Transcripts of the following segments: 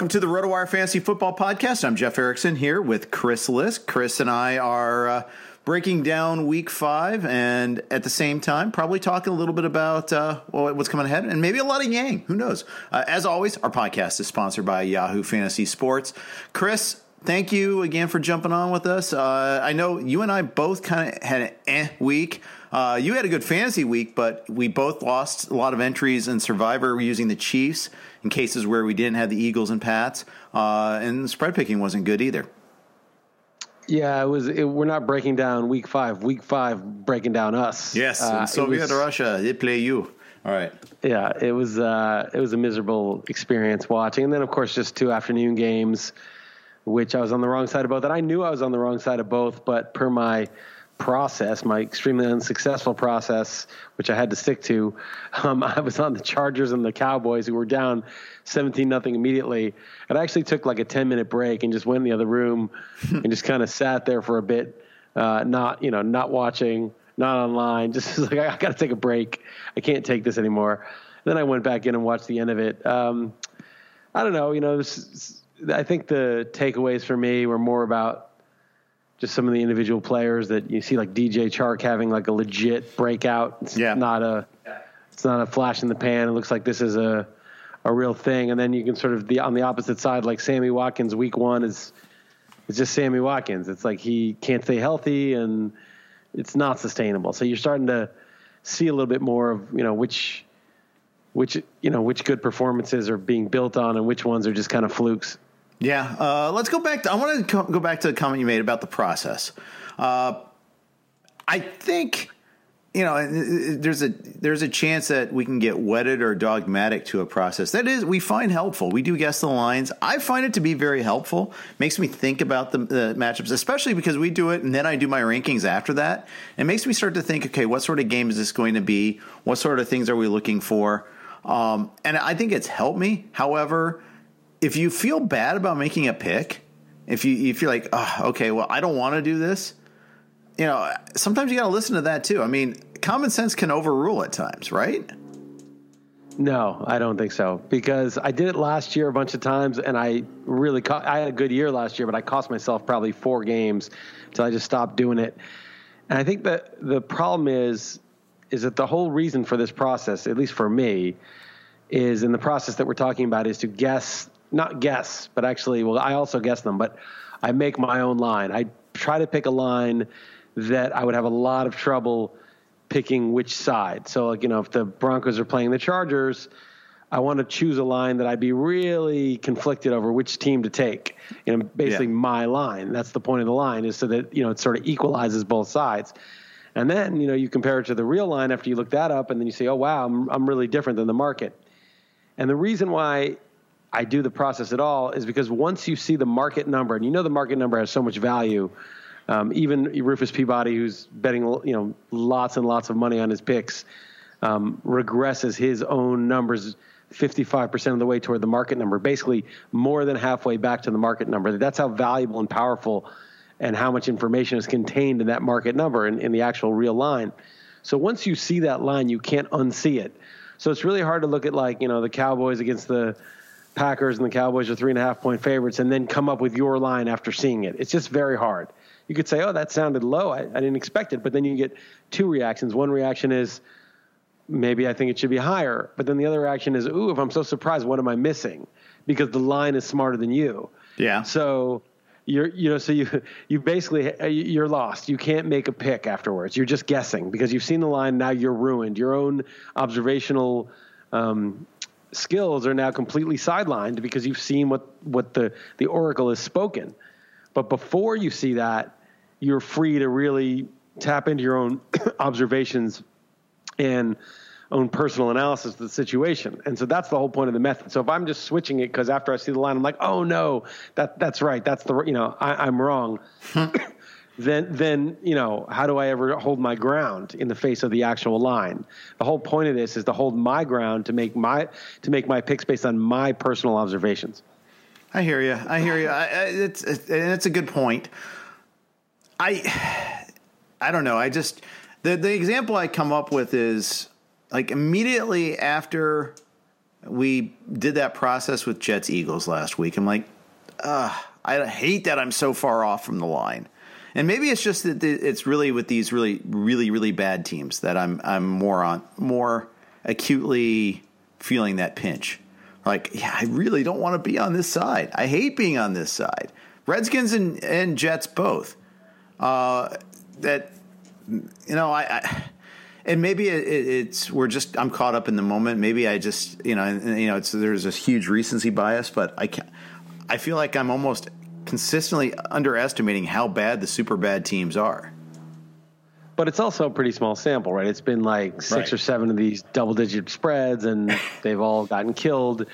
Welcome to the RotoWire Fantasy Football Podcast. I'm Jeff Erickson here with Chris Liss. Chris and I are uh, breaking down Week Five, and at the same time, probably talking a little bit about uh, what's coming ahead, and maybe a lot of Yang. Who knows? Uh, as always, our podcast is sponsored by Yahoo Fantasy Sports. Chris, thank you again for jumping on with us. Uh, I know you and I both kind of had an eh week. Uh, you had a good fantasy week, but we both lost a lot of entries in Survivor using the Chiefs in cases where we didn't have the Eagles and Pats, uh, and spread picking wasn't good either. Yeah, it was. It, we're not breaking down week five. Week five breaking down us. Yes, uh, Soviet was, Russia, they play you. All right. Yeah, it was. Uh, it was a miserable experience watching, and then of course just two afternoon games, which I was on the wrong side of both. And I knew I was on the wrong side of both, but per my process, my extremely unsuccessful process, which I had to stick to. Um, I was on the Chargers and the Cowboys, who were down 17 nothing immediately. And I actually took like a 10 minute break and just went in the other room and just kind of sat there for a bit, uh, not you know not watching, not online. Just like I, I got to take a break. I can't take this anymore. And then I went back in and watched the end of it. Um, I don't know. You know, I think the takeaways for me were more about just some of the individual players that you see, like DJ Chark having like a legit breakout. It's yeah. not a, it's not a flash in the pan. It looks like this is a, a real thing. And then you can sort of the on the opposite side, like Sammy Watkins, week one is, it's just Sammy Watkins. It's like he can't stay healthy and it's not sustainable. So you're starting to see a little bit more of you know which, which you know which good performances are being built on and which ones are just kind of flukes. Yeah, uh, let's go back. To, I want to go back to the comment you made about the process. Uh, I think you know, there's a there's a chance that we can get wedded or dogmatic to a process. That is, we find helpful. We do guess the lines. I find it to be very helpful. Makes me think about the, the, matchups, especially because we do it and then I do my rankings after that. It makes me start to think, okay, what sort of game is this going to be? What sort of things are we looking for? Um, and I think it's helped me. However, if you feel bad about making a pick, if you if you're like, oh, okay, well, I don't want to do this you know, sometimes you got to listen to that too. I mean, common sense can overrule at times, right? No, I don't think so because I did it last year a bunch of times, and I really I had a good year last year, but I cost myself probably four games until I just stopped doing it. And I think that the problem is is that the whole reason for this process, at least for me, is in the process that we're talking about, is to guess, not guess, but actually, well, I also guess them, but I make my own line. I try to pick a line that I would have a lot of trouble picking which side. So, like, you know, if the Broncos are playing the Chargers, I want to choose a line that I'd be really conflicted over which team to take. You know, basically yeah. my line. That's the point of the line is so that, you know, it sort of equalizes both sides. And then, you know, you compare it to the real line after you look that up and then you say, oh, wow, I'm, I'm really different than the market. And the reason why I do the process at all is because once you see the market number, and you know the market number has so much value – um, even Rufus Peabody, who's betting you know lots and lots of money on his picks, um, regresses his own numbers 55% of the way toward the market number, basically more than halfway back to the market number. That's how valuable and powerful and how much information is contained in that market number in, in the actual real line. So once you see that line, you can't unsee it. So it's really hard to look at like, you know, the Cowboys against the Packers and the Cowboys are three and a half point favorites and then come up with your line after seeing it. It's just very hard you could say, oh, that sounded low. I, I didn't expect it. But then you get two reactions. One reaction is, maybe I think it should be higher. But then the other reaction is, ooh, if I'm so surprised, what am I missing? Because the line is smarter than you. Yeah. So you're, you know, so you, you basically, uh, you're lost. You can't make a pick afterwards. You're just guessing because you've seen the line. Now you're ruined. Your own observational, um, skills are now completely sidelined because you've seen what, what the, the oracle has spoken. But before you see that, you're free to really tap into your own observations and own personal analysis of the situation. And so that's the whole point of the method. So if I'm just switching it because after I see the line, I'm like, oh no, that that's right. That's the you know I, am wrong. then then you know how do I ever hold my ground in the face of the actual line? The whole point of this is to hold my ground to make my to make my picks based on my personal observations. I hear you. I hear you. I, it's, it's, and it's a good point. I I don't know. I just the the example I come up with is like immediately after we did that process with Jets Eagles last week. I'm like, I hate that I'm so far off from the line. And maybe it's just that it's really with these really really really bad teams that I'm I'm more on more acutely feeling that pinch. Like, yeah, I really don't want to be on this side. I hate being on this side. Redskins and, and Jets both uh, that you know I, I and maybe it, it's we're just I'm caught up in the moment. Maybe I just you know and, you know it's there's a huge recency bias, but I can I feel like I'm almost consistently underestimating how bad the super bad teams are. But it's also a pretty small sample, right? It's been like six right. or seven of these double digit spreads, and they've all gotten killed.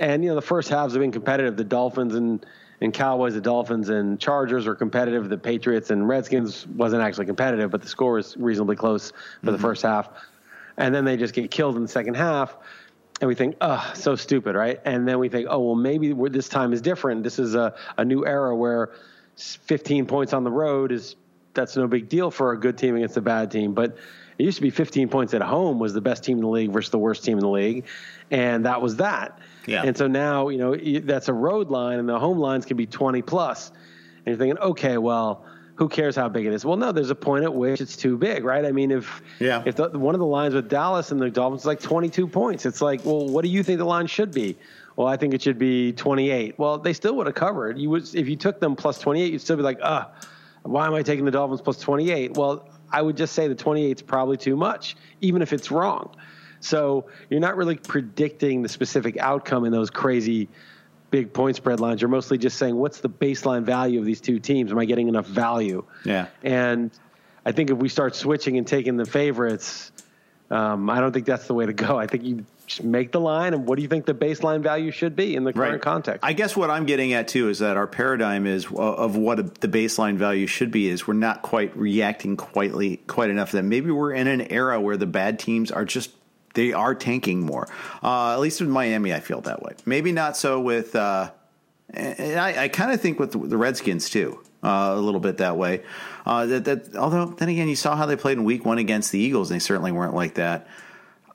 And you know the first halves have been competitive. The Dolphins and and Cowboys, the Dolphins, and Chargers were competitive. The Patriots and Redskins wasn't actually competitive, but the score was reasonably close for mm-hmm. the first half. And then they just get killed in the second half. And we think, oh, so stupid, right? And then we think, oh, well, maybe this time is different. This is a, a new era where 15 points on the road is that's no big deal for a good team against a bad team. But it used to be 15 points at home was the best team in the league versus the worst team in the league, and that was that. Yeah. And so now, you know, that's a road line, and the home lines can be 20 plus. And you're thinking, okay, well, who cares how big it is? Well, no, there's a point at which it's too big, right? I mean, if yeah. if the, one of the lines with Dallas and the Dolphins is like 22 points, it's like, well, what do you think the line should be? Well, I think it should be 28. Well, they still would have covered. You would if you took them plus 28, you'd still be like, ah, why am I taking the Dolphins plus 28? Well, I would just say the 28 is probably too much, even if it's wrong. So you're not really predicting the specific outcome in those crazy big point spread lines. You're mostly just saying, what's the baseline value of these two teams? Am I getting enough value? Yeah. And I think if we start switching and taking the favorites, um, I don't think that's the way to go. I think you just make the line, and what do you think the baseline value should be in the current Right. context? I guess what I'm getting at too is that our paradigm is uh, of what the baseline value should be is we're not quite reacting quite quite enough. That maybe we're in an era where the bad teams are just they are tanking more. Uh, at least with Miami, I feel that way. Maybe not so with. Uh, and I, I kind of think with the Redskins too, uh, a little bit that way. Uh, that, that although then again, you saw how they played in Week One against the Eagles, and they certainly weren't like that.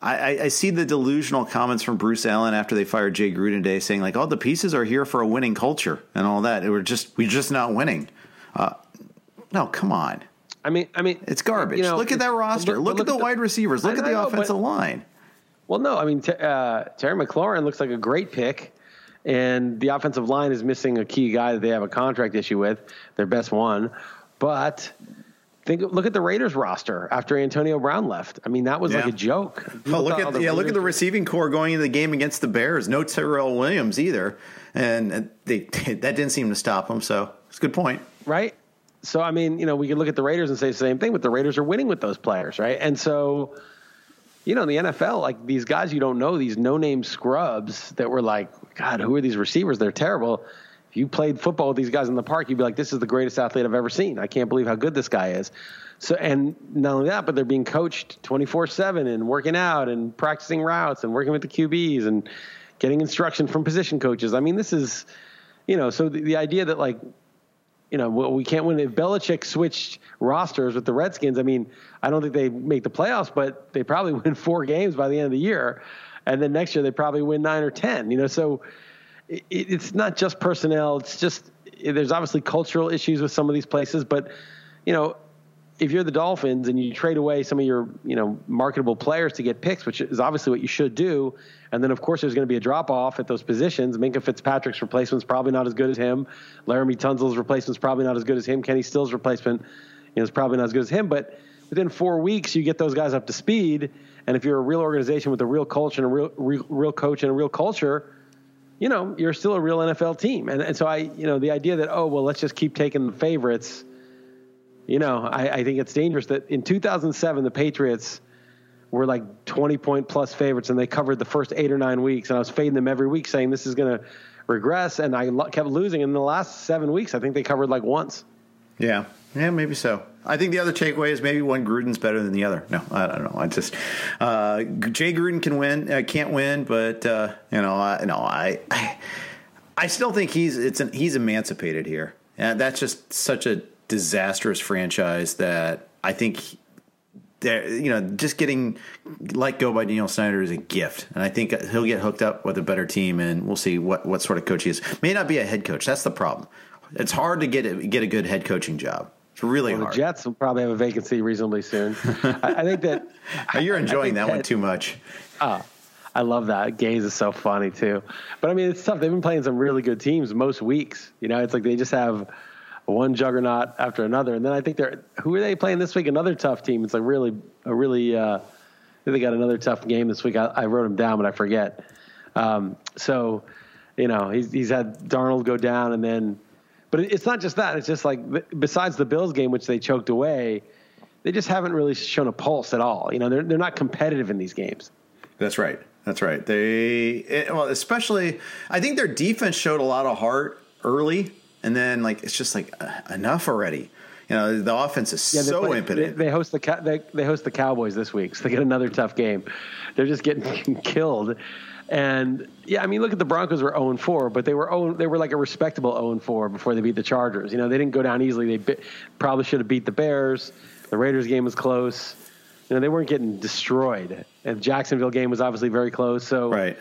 I, I, I see the delusional comments from Bruce Allen after they fired Jay Gruden today, saying like, "Oh, the pieces are here for a winning culture and all that. We're just we're just not winning." Uh, no, come on, I mean, I mean, it's garbage. you know, look at that roster. look- Look, at the the- wide receivers. Look I at the know, but- offensive line. Well, no, I mean t- uh, Terry McLaurin looks like a great pick, and the offensive line is missing a key guy that they have a contract issue with, their best one. But think, look at the Raiders roster after Antonio Brown left. I mean, that was like a joke. Oh, look at the yeah, look at the receiving core going into the game against the Bears. No Tyrell Williams either, and uh, they that didn't seem to stop them. So it's a good point. right? So I mean, you know, we could look at the Raiders and say the same thing, but the Raiders are winning with those players, right? And so, you know, in the NFL, like these guys you don't know, these no-name scrubs that were like, God, who are these receivers? They're terrible. If you played football with these guys in the park, you'd be like, this is the greatest athlete I've ever seen. I can't believe how good this guy is. So, and not only that, but they're being coached 24 seven and working out and practicing routes and working with the QBs and getting instruction from position coaches. I mean, this is, you know, so the, the idea that like, you know, we can't win. If Belichick switched rosters with the Redskins, I mean, I don't think they make the playoffs, but they probably win four games by the end of the year, and then next year they probably win nine or ten. You know, so it, it's not just personnel. It's just there's obviously cultural issues with some of these places, but you know, if you're the Dolphins and you trade away some of your, you know, marketable players to get picks, which is obviously what you should do, and then of course there's going to be a drop off at those positions. Minkah Fitzpatrick's replacement's probably not as good as him. Laremy Tunsil's replacement's probably not as good as him. Kenny Stills' replacement, you know, is probably not as good as him. But within four weeks, you get those guys up to speed. And if you're a real organization with a real culture and a real, real, real coach and a real culture, you know, you're still a real NFL team. And, and so I, you know, the idea that, oh, well, let's just keep taking the favorites, you know, I, I think it's dangerous that in 2007, the Patriots were like 20 point plus favorites and they covered the first eight or nine weeks. And I was fading them every week saying this is going to regress. And I kept losing. In the last seven weeks, I think they covered like once. Yeah, yeah, maybe so. I think the other takeaway is maybe one Gruden's better than the other. No, I don't know. I just uh, Jay Gruden can win, uh, can't win, but uh, you know, I, no, I, I, I still think he's it's an, he's emancipated here, that's just such a disastrous franchise that I think. There, you know, just getting let go by Daniel Snyder is a gift, and I think he'll get hooked up with a better team, and we'll see what, what sort of coach he is. May not be a head coach. That's the problem. It's hard to get a, get a good head coaching job. It's really Well, the. Jets will probably have a vacancy reasonably soon. I, I think that You're enjoying think that one too much. Oh, I love that. Gase is so funny too. But I mean, it's tough. They've been playing some really good teams most weeks. You know, it's like they just have one juggernaut after another. And then I think they're who are they playing this week? Another tough team. It's like really a really. Uh, they got another tough game this week. I, I wrote them down, but I forget. Um, so, you know, he's he's had Darnold go down, and then, but it's not just that. It's just like besides the Bills game, which they choked away, they just haven't really shown a pulse at all. You know, they're they're not competitive in these games. That's right. That's right. They it, well, especially I think their defense showed a lot of heart early, and then like it's just like uh, enough already. You know, the offense is they so play- impotent. They, they host the they, they host the Cowboys this week, so they get another tough game. They're just getting killed. And yeah, I mean, look at the Broncos were 0 4, but they were 0, they were like a respectable 0 4 before they beat the Chargers. You know, they didn't go down easily. They bi- probably should have beat the Bears. The Raiders game was close. You know, they weren't getting destroyed. And the Jacksonville game was obviously very close. So, right.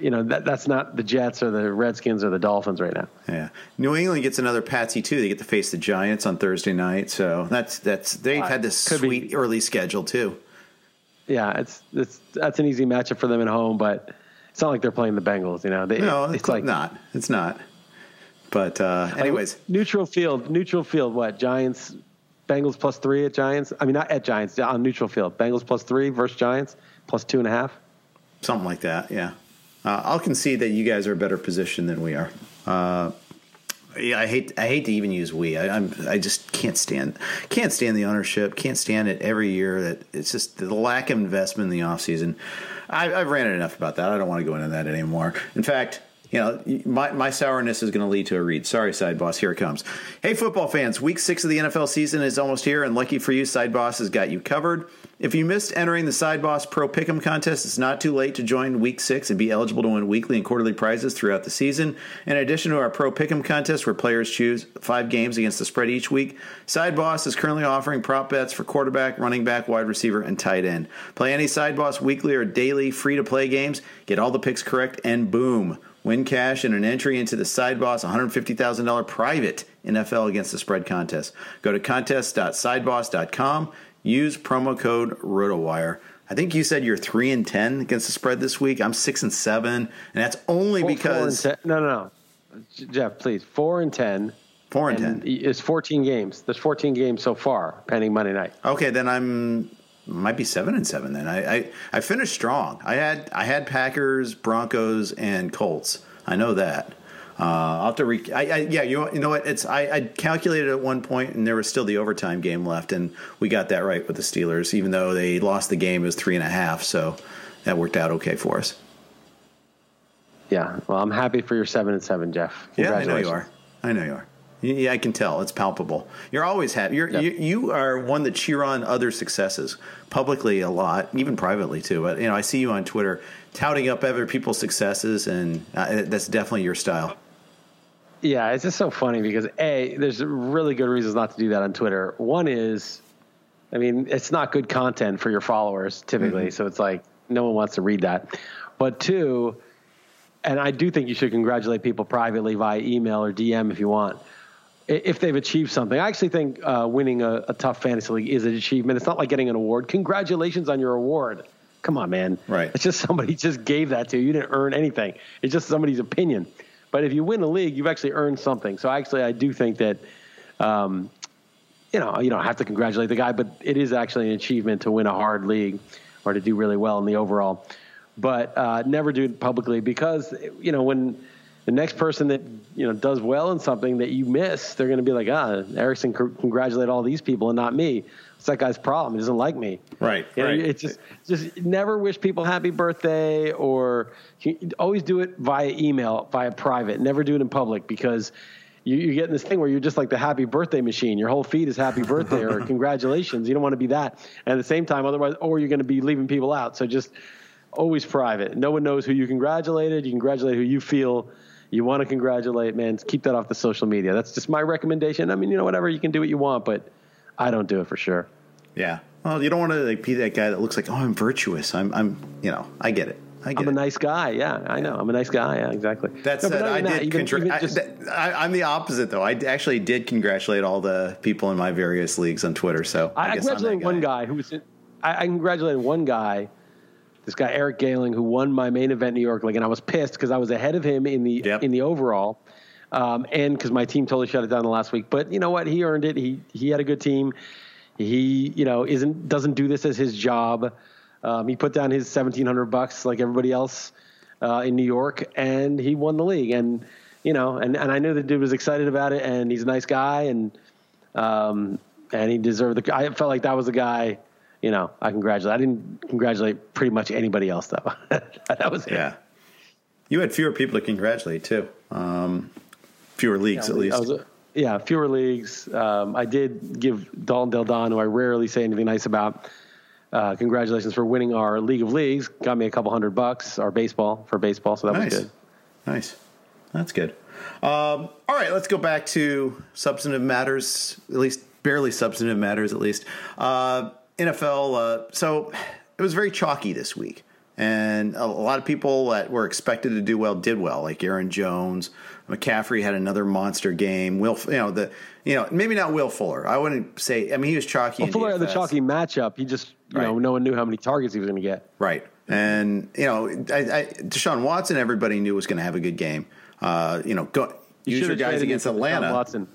You know, that, that's not the Jets or the Redskins or the Dolphins right now. Yeah. New England gets another patsy too. They get to face the Giants on Thursday night, so that's that's they've had this Could be- sweet early schedule too. Yeah, it's it's that's an easy matchup for them at home, but it's not like they're playing the Bengals. You know, they, No, it's it's like not. It's not. But uh, anyways, neutral field. Neutral field. What Giants? Bengals plus three at Giants. I mean, not at Giants on neutral field. Bengals plus three versus Giants plus two and a half. something like that. Yeah, uh, I'll concede that you guys are a better position than we are. Uh, Yeah, I hate I hate to even use we. I, I'm I just can't stand can't stand the ownership. Can't stand it every year. That it's just the lack of investment in the offseason. I, I've ranted enough about that. I don't want to go into that anymore. In fact, you know, my, my sourness is going to lead to a read. Sorry, Side Boss. Here it comes. Hey, football fans. Week six of the NFL season is almost here, and lucky for you, Side Boss has got you covered. If you missed entering the Side Boss Pro Pick'em contest, it's not too late to join Week Six and be eligible to win weekly and quarterly prizes throughout the season. In addition to our Pro Pick'em contest, where players choose five games against the spread each week, Side Boss is currently offering prop bets for quarterback, running back, wide receiver, and tight end. Play any Side Boss weekly or daily free to play games, get all the picks correct, and boom. Win cash and an entry into the Side Boss $150,000 private NFL against the spread contest. Go to contest.sideboss.com. Use promo code ROTOWIRE. I think you said you're three and ten against the spread this week. I'm six and seven, and that's only Four- because four no, no, no, Jeff, please, four and ten. four and, ten. It's 14 games. There's 14 games so far, pending Monday night. Okay, then I'm might be seven and seven. Then I, I I finished strong. I had I had Packers, Broncos, and Colts. I know that. Uh, I'll have to re. I, I, yeah, you, you know what? It's I, I calculated at one point, and there was still the overtime game left, and we got that right with the Steelers, even though they lost the game. It was three and a half, so that worked out okay for us. Yeah. Well, I'm happy for your seven and seven, Jeff. Yeah, I know you are. I know you are. Yeah, I can tell. It's palpable. You're always happy. You're, you you are one that cheer on other successes publicly a lot, even privately too. But you know, I see you on Twitter touting up other people's successes, and uh, that's definitely your style. Yeah, it's just so funny because a there's really good reasons not to do that on Twitter. One is, I mean, it's not good content for your followers typically, Mm-hmm. so it's like no one wants to read that. But two, and I do think you should congratulate people privately via email or DM if you want, if they've achieved something. I actually think uh, winning a, a tough fantasy league is an achievement. It's not like getting an award. Congratulations on your award. Come on, man. Right. It's just somebody just gave that to you. You didn't earn anything. It's just somebody's opinion. But if you win a league, you've actually earned something. So actually, I do think that, um, you know, you don't have to congratulate the guy, but it is actually an achievement to win a hard league or to do really well in the overall. But uh, never do it publicly because you know when the next person that you know does well in something that you miss, they're going to be like, ah, Erickson congratulate all these people and not me. It's that guy's problem. He doesn't like me. Right, You know, right. It's just just never wish people happy birthday or always do it via email, via private. Never do it in public because you, you get in this thing where you're just like the happy birthday machine. Your whole feed is happy birthday or congratulations. You don't want to be that. And at the same time, otherwise, or you're going to be leaving people out. So just always private. No one knows who you congratulated. You congratulate who you feel you want to congratulate, man. Keep that off the social media. That's just my recommendation. I mean, you know, whatever, you can do what you want, but I don't do it for sure. Yeah. Well, you don't want to like be that guy that looks like, oh, I'm virtuous. I'm, I'm, you know, I get it. I get I'm it. a nice guy. Yeah, I know. I'm a nice guy. Yeah, exactly. That No, said, I did. even- contra- even just- I, I'm the opposite, though. I actually did congratulate all the people in my various leagues on Twitter. So I, I, I congratulated one guy who was. In, I, I congratulated one guy, this guy Eric Galing, who won my main event in New York League, and I was pissed because I was ahead of him in the Yep. in the overall, um, and because my team totally shut it down the last week. But you know what? He earned it. He he had a good team. He you know isn't doesn't do this as his job. Um, he put down his seventeen hundred bucks like everybody else uh, in New York, and he won the league. And you know, and and I knew the dude was excited about it, and he's a nice guy, and um, and he deserved the. I felt like that was the guy. You know, I congratulate. I didn't congratulate pretty much anybody else though. that was it. Yeah. You had fewer people to congratulate too. Um, fewer leagues, at least. Was, uh, yeah, fewer leagues. Um, I did give Dalton Del Don, who I rarely say anything nice about, uh, congratulations for winning our League of Leagues. Got me a couple hundred bucks, our baseball for baseball, so that nice. was good. Nice. That's good. Um, all right, let's go back to substantive matters, at least barely substantive matters, at least. Uh, NFL. Uh, so it was very chalky this week, and a, lot of people that were expected to do well did well, like Aaron Jones. McCaffrey had another monster game. Will, you know the, you know maybe not Will Fuller. I wouldn't say. I mean, he was chalky. Well, Fuller had the chalky matchup. He just, you know, no one knew how many targets he was going to get. Right. And, you know, I, I, Deshaun Watson, everybody knew was going to have a good game. Uh, you know, go, use your guys against Deshaun Atlanta. Watson.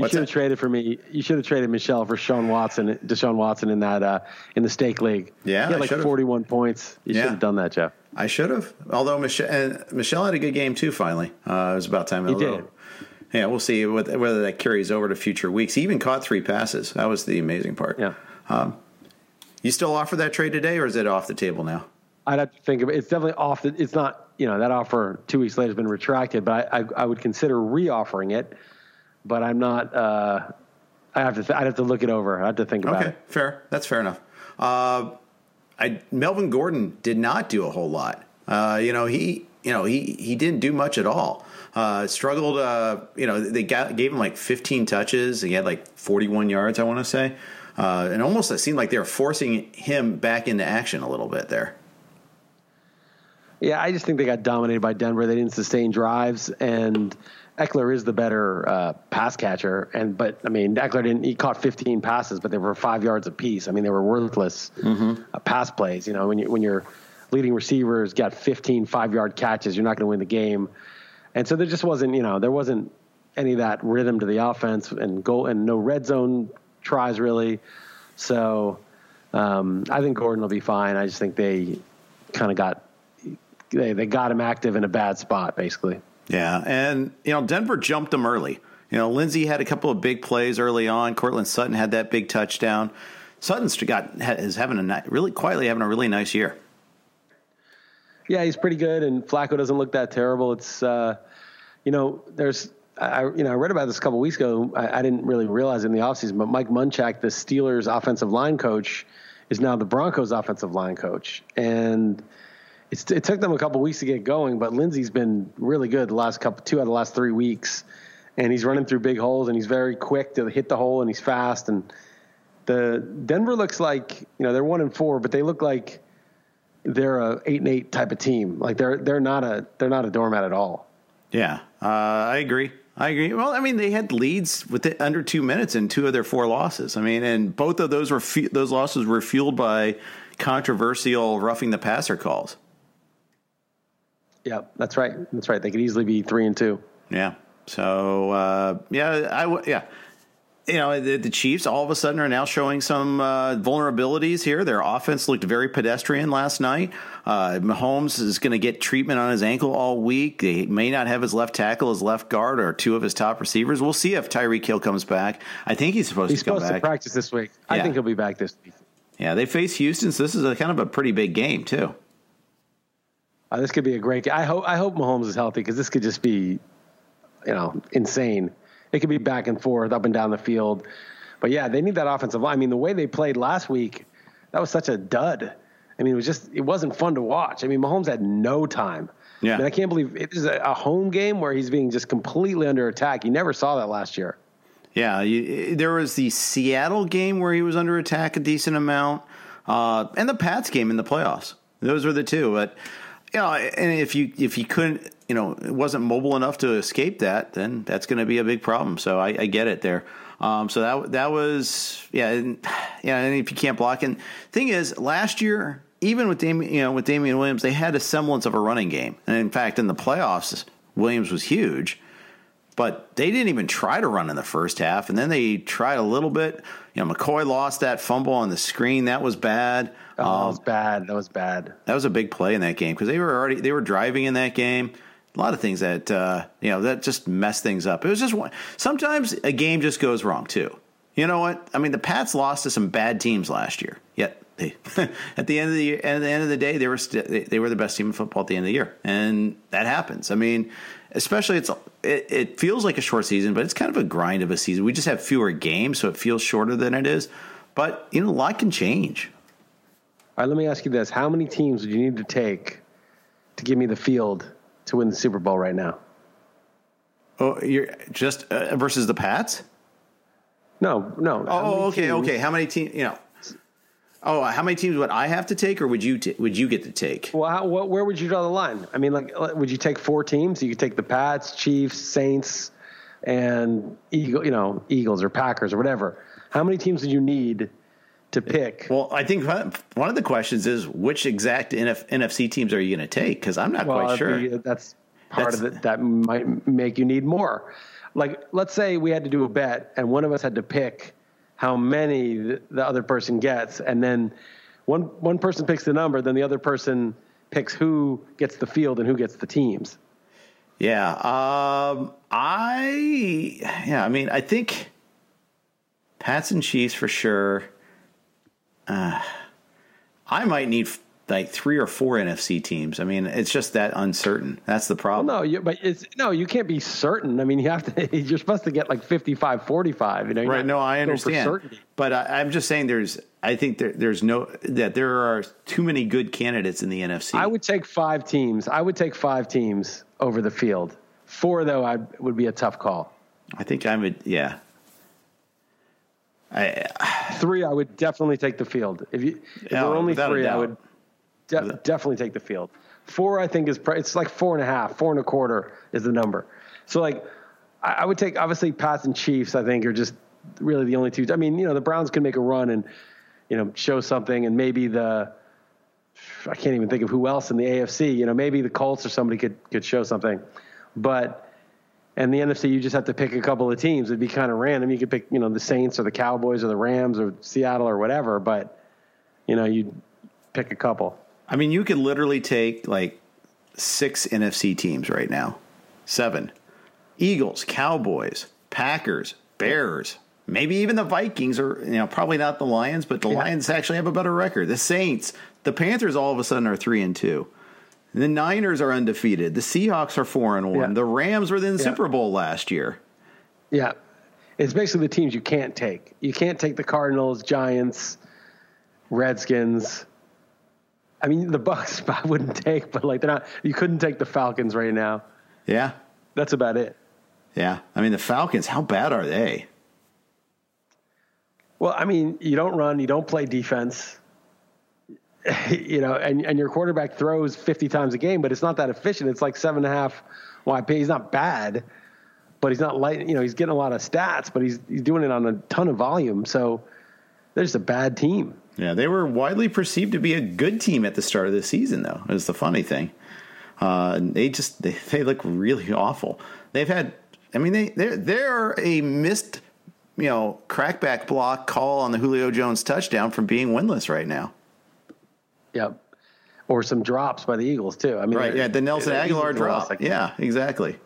You What's should have traded for me. You should have traded Michel for Sean Watson, Deshaun Watson in that uh, in the stake league. Yeah, he had like should've. forty-one points. You Yeah. should have done that, Jeff. I should have. Although Michel, and Michel had a good game too, finally. Uh, it was about time. He little, did. Yeah, we'll see whether that carries over to future weeks. He even caught three passes. That was the amazing part. Yeah. Um, you still offer that trade today, or is it off the table now? I'd have to think of it. It's definitely off. The, it's not. You know, that offer two weeks later has been retracted, but I, I, I would consider re-offering it. But I'm not. Uh, I have to. Th- I'd have to look it over. I have to think about it. okay, it. fair. That's fair enough. Uh, I, Melvin Gordon did not do a whole lot. Uh, you know, he you know he he didn't do much at all. Uh, struggled. Uh, you know, they got, gave him like 15 touches. He had like 41 yards, I want to say, uh, and almost it seemed like they were forcing him back into action a little bit there. Yeah, I just think they got dominated by Denver. They didn't sustain drives, and Ekeler is the better uh, pass catcher. And but I mean, Ekeler didn't. He caught 15 passes, but they were five yards apiece. I mean, they were worthless mm-hmm. uh, pass plays. You know, when you when your leading receivers got 15 five yard catches, you're not going to win the game. And so there just wasn't, you know, there wasn't any of that rhythm to the offense and goal and no red zone tries really. So um, I think Gordon will be fine. I just think they kind of got they they got him active in a bad spot basically. Yeah, and you know Denver jumped them early. You know Lindsay had a couple of big plays early on. Courtland Sutton had that big touchdown. Sutton's got is having a really quietly having a really nice year. Yeah, he's pretty good, and Flacco doesn't look that terrible. It's uh, you know, there's I you know I read about this a couple weeks ago. I, I, didn't really realize in the offseason, but Mike Munchak, the Steelers offensive line coach, is now the Broncos offensive line coach, and it took them a couple weeks to get going. But Lindsay's been really good the last couple two out of the last three weeks, and he's running through big holes, and he's very quick to hit the hole, and he's fast. And the Denver looks like you know they're one and four, but they look like they're a eight and eight type of team. Like they're they're not a they're not a doormat at all. Yeah, uh, I agree. I agree. Well, I mean, they had leads with it under two minutes in two of their four losses. I mean, and both of those were those losses were fueled by controversial roughing the passer calls. Yeah, that's right. That's right. They could easily be three and two. Yeah. So uh, yeah, I w- yeah you know, the, the, Chiefs all of a sudden are now showing some uh, vulnerabilities here. Their offense looked very pedestrian last night. Uh, Mahomes is going to get treatment on his ankle all week. They may not have his left tackle, his left guard, or two of his top receivers. We'll see if Tyreek Hill comes back. I think he's supposed he's to come supposed back. to practice this week. Yeah. I think he'll be back this week. Yeah, they face Houston, so this is a kind of a pretty big game too. Uh, this could be a great. game. I hope I hope Mahomes is healthy because this could just be, you know, insane it could be back and forth, up and down the field. But yeah, they need that offensive line. I mean, the way they played last week, that was such a dud. I mean, it was just it wasn't fun to watch. I mean, Mahomes had no time. Yeah, I, mean, I can't believe it is a, home game where he's being just completely under attack. You never saw that last year. Yeah, you, there was the Seattle game where he was under attack a decent amount, uh, and the Pats game in the playoffs. Those were the two. But you know, and if you if you couldn't you know, it wasn't mobile enough to escape that, then that's going to be a big problem. So I, I get it there. Um, so that that was yeah, and, yeah. And if you can't block, and thing is, last year, even with you know, with Damien Williams, they had a semblance of a running game, and in fact, in the playoffs, Williams was huge. But they didn't even try to run in the first half, and then they tried a little bit. You know, McCoy lost that fumble on the screen; that was bad. Oh, um, that was bad. That was bad. That was a big play in that game because they were already they were driving in that game a lot of things that uh, you know that just mess things up. It was just one. Sometimes a game just goes wrong too. You know what? I mean, the Pats lost to some bad teams last year. Yet they, at the end of the year, at the end of the day, they were st- they, they, were the best team in football at the end of the year, and that happens. I mean, especially it's it, it feels like a short season, but it's kind of a grind of a season. We just have fewer games, so it feels shorter than it is. But you know, a lot can change. All right, let me ask you this: How many teams would you need to take to give me the field to win the Super Bowl right now. Oh, you're just uh, versus the Pats? No, no. Oh, okay, teams? okay. How many teams? You know. Oh, uh, how many teams would I have to take, or would you t- would you get to take? Well, how, what, where would you draw the line? I mean, like, uh, would you take four teams? You could take the Pats, Chiefs, Saints, and Eagle, you know, Eagles or Packers or whatever. How many teams would you need to pick. Well, I think one of the questions is which exact NF, NFC teams are you going to take? Because I'm not well, quite sure. Uh, that's part that's, of it that might make you need more. Like, let's say we had to do a bet, and one of us had to pick how many the other person gets, and then one one person picks the number, then the other person picks who gets the field and who gets the teams. Yeah. Um, I yeah. I mean, I think Pats and Chiefs for sure. Uh, I might need like three or four NFC teams. I mean, it's just that uncertain. That's the problem. Well, no, you, but it's no, you can't be certain. I mean, you have to. You're supposed to get like 55, 45. You know, right? No, I understand. But I, am just saying, there's. I think there, there's no that there are too many good candidates in the NFC. I would take five teams. I would take five teams over the field. Four though, I would be a tough call. I think I would. yeah. I, three, I would definitely take the field. If you if there were oh, only three, I would de- definitely take the field. Four, I think, is it's like four and a half, four and a quarter is the number. So like, I, I would take obviously Pats and Chiefs. I think are just really the only two. I mean, you know, the Browns can make a run and you know show something, and maybe the I can't even think of who else in the AFC. You know, maybe the Colts or somebody could could show something, but and the NFC, you just have to pick a couple of teams. It'd be kind of random. You could pick, you know, the Saints or the Cowboys or the Rams or Seattle or whatever, but you know, you pick a couple. I mean, you could literally take like six NFC teams right now, seven: Eagles, Cowboys, Packers, Bears, maybe even the Vikings, or you know, probably not the Lions, but the yeah. Lions actually have a better record. The Saints, the Panthers, all of a sudden are three and two. The Niners are undefeated. The Seahawks are four and one. Yeah. The Rams were in the yeah. Super Bowl last year. Yeah, it's basically the teams you can't take. You can't take the Cardinals, Giants, Redskins. I mean, the Bucks I wouldn't take, but like they're not. You couldn't take the Falcons right now. Yeah, that's about it. Yeah, I mean the Falcons. How bad are they? Well, I mean, you don't run, you don't play defense. you know, and, and your quarterback throws 50 times a game, but it's not that efficient. It's like seven and a half YP. He's not bad, but he's not light. You know, he's getting a lot of stats, but he's he's doing it on a ton of volume. So they're just a bad team. Yeah, they were widely perceived to be a good team at the start of the season, though. Is the funny thing. Uh, they just they, they look really awful. They've had, I mean, they they're they're a missed, you know, crackback block call on the Julio Jones touchdown from being winless right now. Yep. Or some drops by the Eagles too. I mean, right? Yeah, the Nelson Agholor drop. Like yeah, exactly.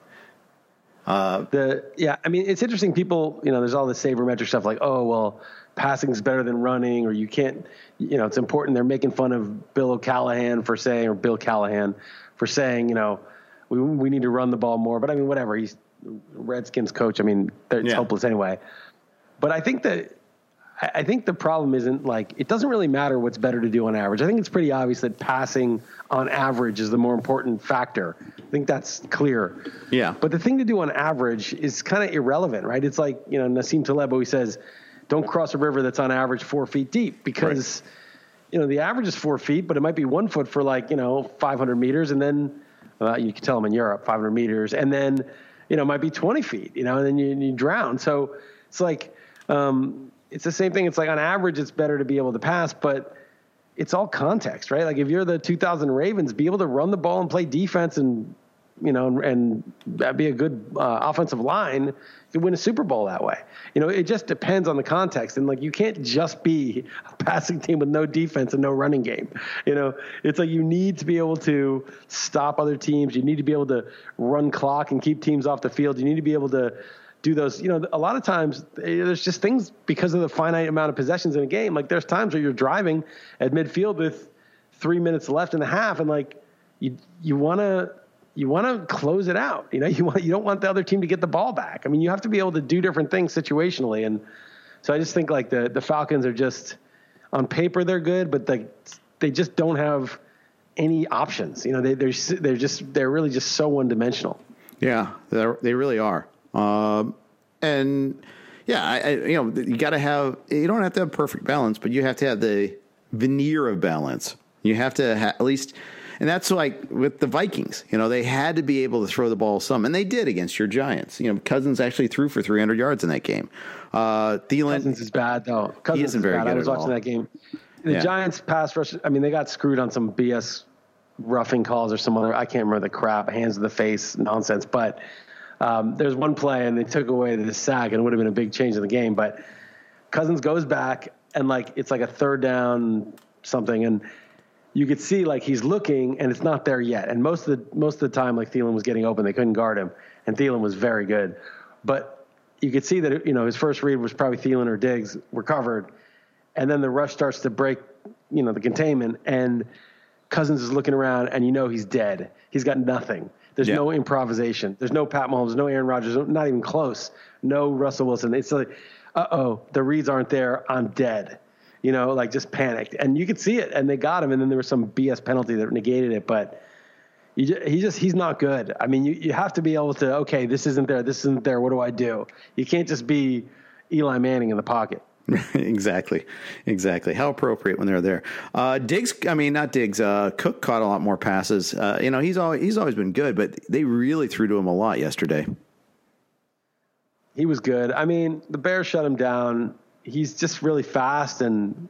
Uh, the yeah, I mean, it's interesting. People, you know, there's all the sabermetric stuff like, oh, well, passing is better than running, or you can't, you know, it's important. They're making fun of Bill O'Callahan for saying, or Bill Callahan for saying, you know, we we need to run the ball more. But I mean, whatever. He's Redskins coach. I mean, it's yeah. hopeless anyway. But I think that I think the problem isn't like it doesn't really matter what's better to do on average. I think it's pretty obvious that passing on average is the more important factor. I think that's clear. Yeah. But the thing to do on average is kind of irrelevant, right? It's like you know Nassim Taleb always says, "Don't cross a river that's on average four feet deep," because right. you know the average is four feet, but it might be one foot for like you know 500 meters, and then uh, you can tell them in Europe 500 meters, and then you know it might be 20 feet, you know, and then you, you drown. So it's like. Um, it's the same thing. It's like on average, it's better to be able to pass, but it's all context, right? Like if you're the 2000 Ravens, be able to run the ball and play defense and you know and that'd be a good uh, offensive line, you win a Super Bowl that way. You know, it just depends on the context, and like you can't just be a passing team with no defense and no running game. You know, it's like you need to be able to stop other teams. You need to be able to run clock and keep teams off the field. You need to be able to do those. You know, a lot of times eh, there's just things because of the finite amount of possessions in a game. Like there's times where you're driving at midfield with three minutes left in the half, and like you you want to you want to close it out. You know, you want you don't want the other team to get the ball back. I mean, you have to be able to do different things situationally, and so I just think like the the Falcons are just on paper they're good, but they they just don't have any options. You know, they they're they're just they're really just so one dimensional. Yeah, they really are. Um, and yeah, I, I, you know, you got to have, you don't have to have perfect balance, but you have to have the veneer of balance. You have to ha- at least, and that's like with the Vikings, you know, they had to be able to throw the ball some, and they did against your Giants. You know, Cousins actually threw for 300 yards in that game. Uh, Thielen, Cousins is bad though. Cousins he isn't very bad. good. I was watching all. that game. The yeah. Giants pass rush. I mean, they got screwed on some BS roughing calls or some other. I can't remember the crap, hands to the face nonsense, but um, there's one play and they took away the sack and it would have been a big change in the game. But Cousins goes back and like it's like a third down something and you could see like he's looking and it's not there yet. And most of the most of the time, like Thielen was getting open, they couldn't guard him, and Thielen was very good. But you could see that you know his first read was probably Thielen or Diggs were covered, and then the rush starts to break, you know, the containment, and Cousins is looking around, and you know he's dead. He's got nothing. There's yeah. no improvisation. There's no Pat Mahomes, no Aaron Rodgers, not even close. No Russell Wilson. It's like, uh oh, the reads aren't there. I'm dead you know, like just panicked. And you could see it, and they got him. And then there was some BS penalty that negated it. But just, he just he's not good. I mean, you, you have to be able to okay, this isn't there, this isn't there. What do I do? You can't just be Eli Manning in the pocket. exactly, exactly. How appropriate when they're there. Uh, Diggs, I mean, not Diggs. Uh, Cook caught a lot more passes. Uh, you know, he's always he's always been good, but they really threw to him a lot yesterday. He was good. I mean, the Bears shut him down he's just really fast and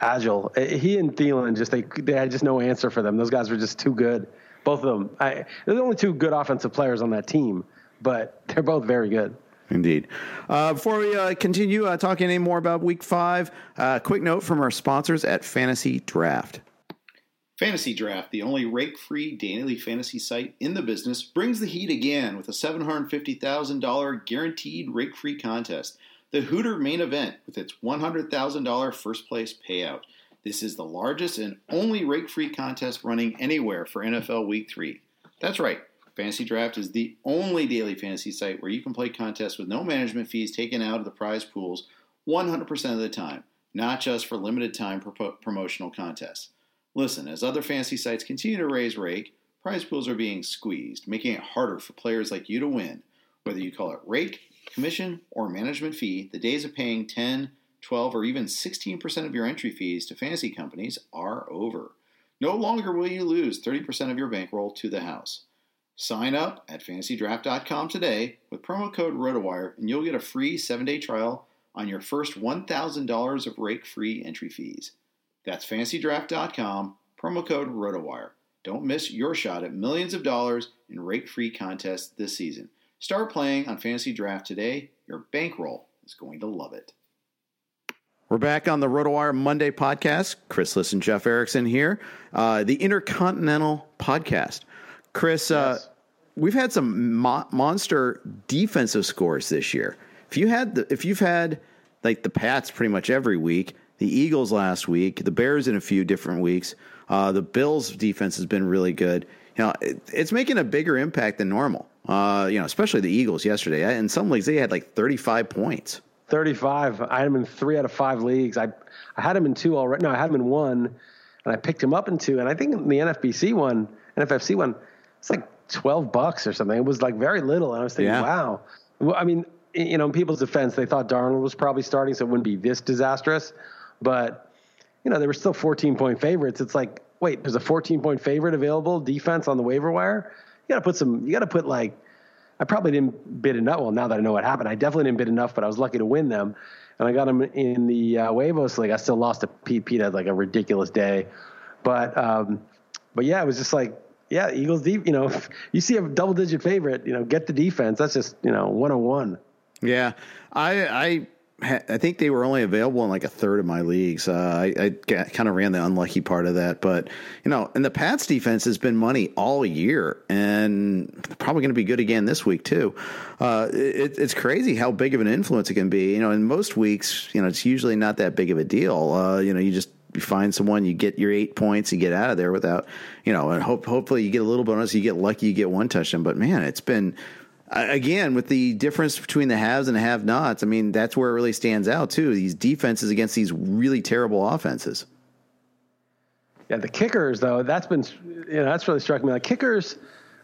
agile. Uh, he and Thielen just they they had just no answer for them. Those guys were just too good. Both of them. I, they're the only two good offensive players on that team, but they're both very good. Indeed. Uh, before we uh, continue uh, talking any more about Week Five, uh, quick note from our sponsors at Fantasy Draft. Fantasy Draft, the only rake-free daily fantasy site in the business, brings the heat again with a $750,000 guaranteed rake-free contest the Hooter main event with its $100,000 first place payout. This is the largest and only rake free contest running anywhere for NFL Week 3. That's right, Fantasy Draft is the only daily fantasy site where you can play contests with no management fees taken out of the prize pools 100% of the time, not just for limited time pro- promotional contests. Listen, as other fantasy sites continue to raise rake, prize pools are being squeezed, making it harder for players like you to win. Whether you call it rake, commission, or management fee, the days of paying 10, 12, or even 16% of your entry fees to fantasy companies are over. No longer will you lose 30% of your bankroll to the house. Sign up at fantasydraft.com today with promo code ROTOWIRE and you'll get a free 7-day trial on your first $1,000 of rake-free entry fees. That's fantasydraft.com, promo code ROTOWIRE. Don't miss your shot at millions of dollars in rake-free contests this season. Start playing on Fantasy Draft today. Your bankroll is going to love it. We're back on the RotoWire Monday podcast. Chris Liss and Jeff Erickson here. Uh, the Intercontinental podcast. Chris, uh, yes. uh, we've had some mo- monster defensive scores this year. If you had the, if you've had like the Pats pretty much every week, the Eagles last week, the Bears in a few different weeks, uh, the Bills defense has been really good. You know, it, it's making a bigger impact than normal. Uh, you know, especially the Eagles yesterday. In some leagues, they had like 35 points. 35. I had him in three out of five leagues. I I had him in two already. No, I had him in one, and I picked him up in two. And I think in the NFBC one, NFFC one, it's like 12 bucks or something. It was like very little. And I was thinking, yeah. wow. Well, I mean, you know, in people's defense, they thought Darnold was probably starting, so it wouldn't be this disastrous. But, you know, they were still 14 point favorites. It's like, wait, there's a 14 point favorite available defense on the waiver wire you got to put some. You got to put like. I probably didn't bid enough. Well, now that I know what happened, I definitely didn't bid enough, but I was lucky to win them, and I got them in the uh, Huevos league. I still lost to Pete. Pete had like a ridiculous day, but um, but yeah, it was just like yeah, Eagles deep. You know, you see a double digit favorite, you know, get the defense. That's just you know one on one. Yeah, I I I think they were only available in like a third of my leagues. Uh, I, I kind of ran the unlucky part of that, but you know, and the Pats defense has been money all year, and probably going to be good again this week too. Uh, it, it's crazy how big of an influence it can be. You know, in most weeks, you know, it's usually not that big of a deal. Uh, you know, you just you find someone, you get your eight points, you get out of there without, you know, and hope hopefully you get a little bonus, you get lucky, you get one touchdown. But man, it's been again with the difference between the haves and the have-nots. I mean, that's where it really stands out too. These defenses against these really terrible offenses. Yeah, the kickers though, that's been you know that's really struck me. Like kickers,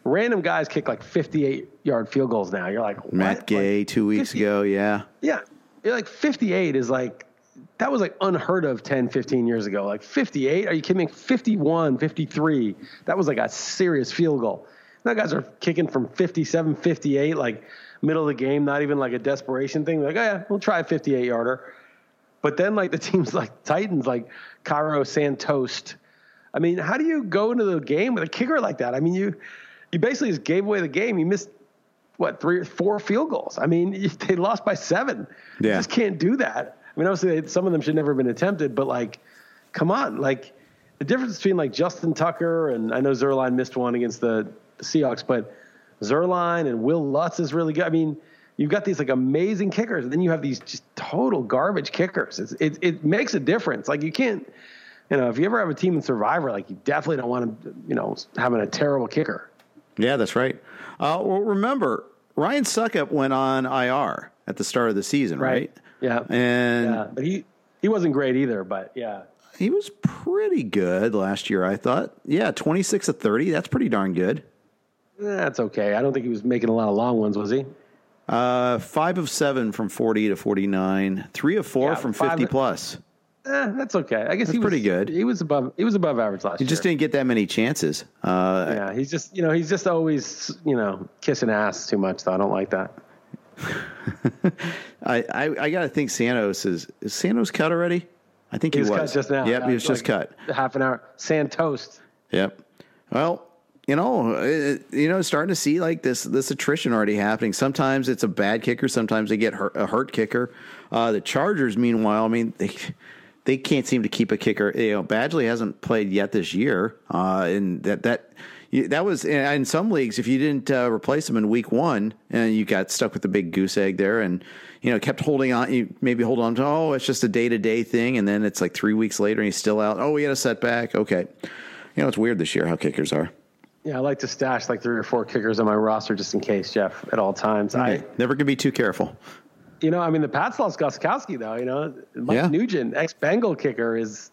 random guys kick like 58 yard field goals now. You're like what? Matt Gay like, two weeks 50, ago, yeah, yeah. You're like 58 is like that was like unheard of 10, 15 years ago. Like 58, are you kidding me? 51, 53, that was like a serious field goal. Now guys are kicking from 57, 58, like middle of the game, not even like a desperation thing. Like, oh yeah, we'll try a 58 yarder. But then like the teams like Titans, like Cairo Santos. I mean, how do you go into the game with a kicker like that? I mean, you you basically just gave away the game. You missed what three, or four field goals. I mean, they lost by seven. Yeah. You just can't do that. I mean, obviously, some of them should never have been attempted, but like, come on, like the difference between like Justin Tucker and I know Zuerlein missed one against the, the Seahawks, but Zuerlein and Will Lutz is really good. I mean, you've got these like amazing kickers, and then you have these just total garbage kickers. It's, it it makes a difference. Like you can't, you know, if you ever have a team in Survivor, like you definitely don't want to, you know, having a terrible kicker. Yeah, that's right. Uh, well, remember Ryan Succop went on IR at the start of the season, right? right? Yeah, and yeah, but he he wasn't great either. But yeah, he was pretty good last year. I thought. Yeah, twenty six of thirty. That's pretty darn good. That's okay. I don't think he was making a lot of long ones, was he? Uh, five of seven from forty to forty nine. Three of four yeah, from fifty plus. Eh, that's okay. I guess that's he was pretty good. He was above. He was above average last he year. He just didn't get that many chances. Uh, yeah, he's just you know he's just always you know kissing ass too much. Though I don't like that. I, I, I got to think Santos is is Santos cut already. I think he, he was, was. just now. Yep, he was like just cut. Half an hour. Santos. Yep. Well, you know, it, you know, starting to see like this this attrition already happening. Sometimes it's a bad kicker. Sometimes they get hurt, a hurt kicker. Uh, the Chargers, meanwhile, I mean they they can't seem to keep a kicker. You know, Badgley hasn't played yet this year, uh, and that that that was in some leagues. If you didn't uh, replace him in week one, and you got stuck with the big goose egg there, and you know kept holding on, you maybe hold on to oh, it's just a day to day thing, and then it's like three weeks later and he's still out. Oh, he had a setback. Okay, you know it's weird this year how kickers are. Yeah, I like to stash like three or four kickers on my roster just in case, Jeff, at all times. Okay. I never can be too careful. You know, I mean, the Pats lost Gostkowski though. You know, Mike yeah. Nugent, ex Bengal kicker, is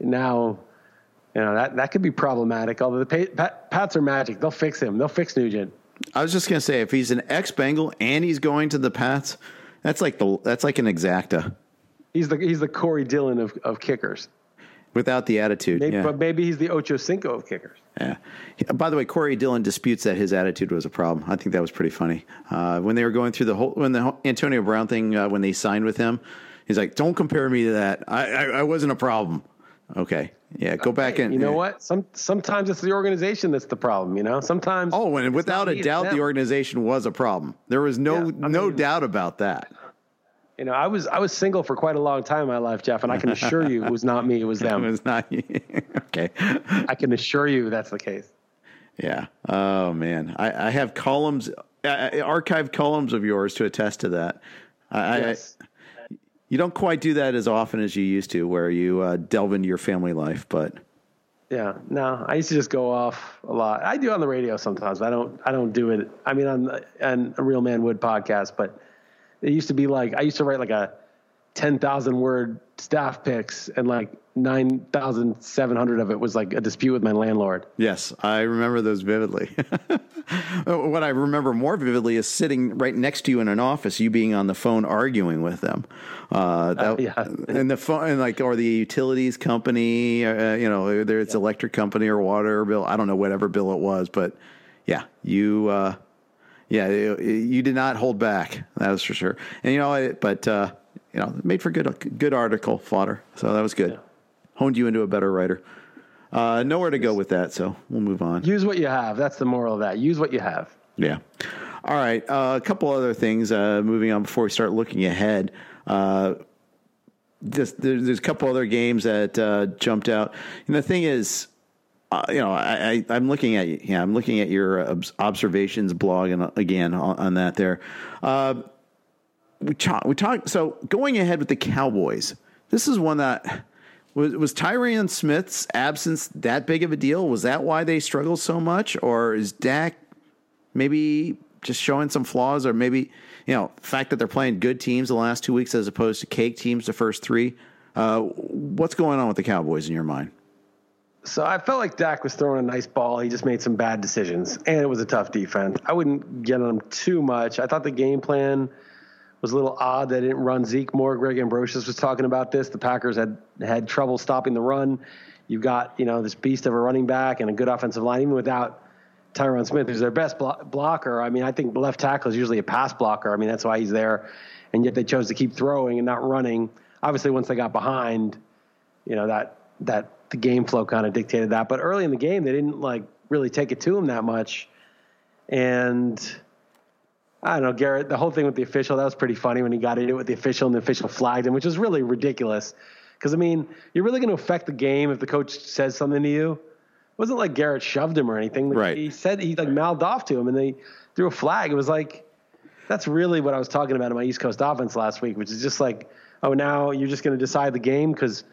now. You know that that could be problematic. Although the Pats are magic, they'll fix him. They'll fix Nugent. I was just gonna say, if he's an ex Bengal and he's going to the Pats, that's like the that's like an exacta. He's the he's the Corey Dillon of, of kickers. Without the attitude, maybe, yeah. but maybe he's the Ocho Cinco of kickers. Yeah. By the way, Corey Dillon disputes that his attitude was a problem. I think that was pretty funny. Uh, when they were going through the whole when the Antonio Brown thing uh, when they signed with him, he's like, "Don't compare me to that. I I, I wasn't a problem." Okay. Yeah, go back and you know yeah. what? Some sometimes it's the organization that's the problem. You know, sometimes. Oh, and without a doubt, the organization was a problem. There was no yeah, no mean, doubt about that. You know, I was I was single for quite a long time in my life, Jeff, and I can assure you it was not me, it was them. it was not you. okay. I can assure you that's the case. Yeah. Oh man, I, I have columns, uh, archived columns of yours to attest to that. I, yes. I, you don't quite do that as often as you used to, where you uh, delve into your family life, but. Yeah, no, I used to just go off a lot. I do on the radio sometimes. I don't. I don't do it. I mean, on on a Real Man Wood podcast, but it used to be like I used to write like a ten thousand word staff picks, and like nine thousand seven hundred of it was like a dispute with my landlord. Yes, I remember those vividly. what I remember more vividly is sitting right next to you in an office, you being on the phone arguing with them. Uh, that, uh, yeah, and the phone, and like, or the utilities company, uh, you know, whether it's yeah. electric company or water bill, I don't know whatever bill it was, but yeah, you. Uh, yeah, you did not hold back. That was for sure. And you know, but uh, you know, made for good good article fodder. So that was good. Yeah. Honed you into a better writer. Uh, nowhere to go with that, so we'll move on. Use what you have. That's the moral of that. Use what you have. Yeah. All right. Uh, a couple other things. Uh, moving on before we start looking ahead. Uh, just there's, there's, a couple other games that uh, jumped out. And the thing is, uh, you know, I, I, am looking at yeah, I'm looking at your observations blog and again on, on that there. Uh, we talk, we talked. So going ahead with the Cowboys, this is one that was was Tyron Smith's absence that big of a deal? Was that why they struggled so much, or is Dak maybe just showing some flaws, or maybe you know, fact that they're playing good teams the last two weeks as opposed to cake teams the first three? Uh, what's going on with the Cowboys in your mind? So I felt like Dak was throwing a nice ball. He just made some bad decisions, and it was a tough defense. I wouldn't get on him too much. I thought the game plan was a little odd. They didn't run Zeke more. Greg Ambrosius was talking about this. The Packers had had trouble stopping the run. You've got you know this beast of a running back and a good offensive line, even without Tyron Smith, who's their best blo- blocker. I mean, I think left tackle is usually a pass blocker. I mean, that's why he's there, and yet they chose to keep throwing and not running. Obviously, once they got behind, you know that that the game flow kind of dictated that. But early in the game, they didn't like really take it to him that much. And I don't know, Garrett, the whole thing with the official, that was pretty funny when he got into it with the official and the official flagged him, which was really ridiculous Because I mean, you're really going to affect the game if the coach says something to you. It wasn't like Garrett shoved him or anything. Like, Right. He said he like mouthed off to him, and they threw a flag. It was like that's really what I was talking about in my East Coast offense last week, which is just like, oh, now you're just going to decide the game because,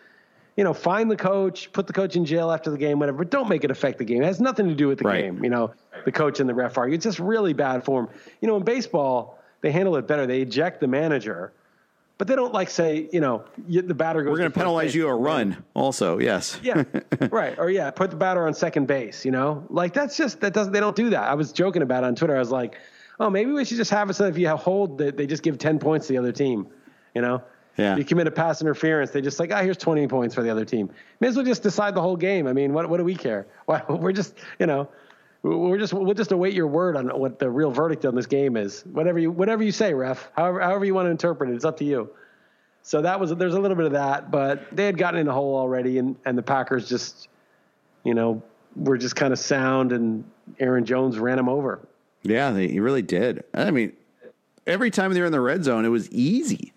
you know, find the coach, put the coach in jail after the game, whatever, but don't make it affect the game. It has nothing to do with the Right. game. You know, the coach and the ref argue. It's just really bad form. You know, in baseball, they handle it better. They eject the manager, but they don't like say, you know, the batter goes. We're going to penalize base. you a run, also. Yes. Yeah, right. Or yeah, put the batter on second base. You know, like that's just that doesn't. They don't do that. I was joking about it on Twitter. I was like, oh, maybe we should just have it so if you hold that they just give ten points to the other team. You know. Yeah. You commit a pass interference, they just like, ah, here's 20 points for the other team. May as well just decide the whole game. I mean, what what do we care? Why, we're just, you know, we're just we'll just await your word on what the real verdict on this game is. Whatever you whatever you say, ref. However however you want to interpret it, it's up to you. So that was there's a little bit of that, but they had gotten in the hole already, and and the Packers just, you know, were just kind of sound, and Aaron Jones ran them over. Yeah, they, he really did. I mean, every time they were in the red zone, it was easy.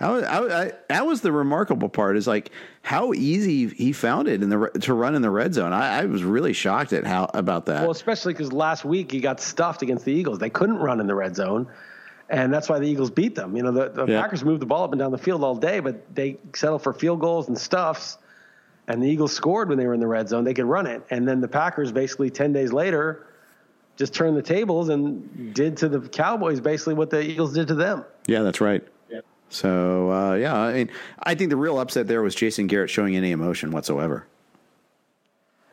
I, I, that was the remarkable part is like how easy he found it in the to run in the red zone. I, I was really shocked at how about that. Well, especially because last week he got stuffed against the Eagles. They couldn't run in the red zone, and that's why the Eagles beat them. You know, the, the Yeah. Packers moved the ball up and down the field all day, but they settled for field goals and stuffs. And the Eagles scored when they were in the red zone. They could run it, and then the Packers basically ten days later just turned the tables and did to the Cowboys basically what the Eagles did to them. yeah, that's right. So uh, yeah, I mean, I think the real upset there was Jason Garrett showing any emotion whatsoever.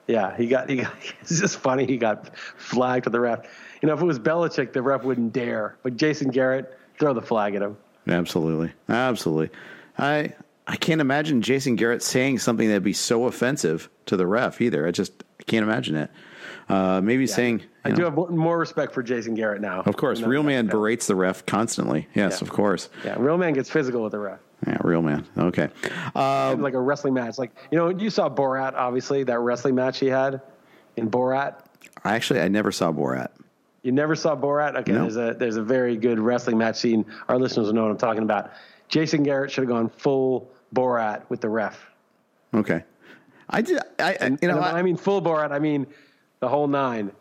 Yeah, he got he got. It's just funny. He got flagged for the ref. You know, if it was Belichick, the ref wouldn't dare. But Jason Garrett, throw the flag at him. Absolutely, absolutely. I I can't imagine Jason Garrett saying something that'd be so offensive to the ref either. I just I can't imagine it. Uh, maybe saying I you do have more respect for Jason Garrett now. Of course, real man yeah. berates the ref constantly. Yes, Yeah. of course. Yeah, real man gets physical with the ref. Yeah, real man. Okay. Uh, like a wrestling match. Like you know, you saw Borat, obviously that wrestling match he had in Borat. I actually, I never saw Borat. You never saw Borat? Okay, No. there's a there's a very good wrestling match scene. Our listeners will know what I'm talking about. Jason Garrett should have gone full Borat with the ref. Okay. I did. I, I you know I, I mean full Borat. I mean the whole nine.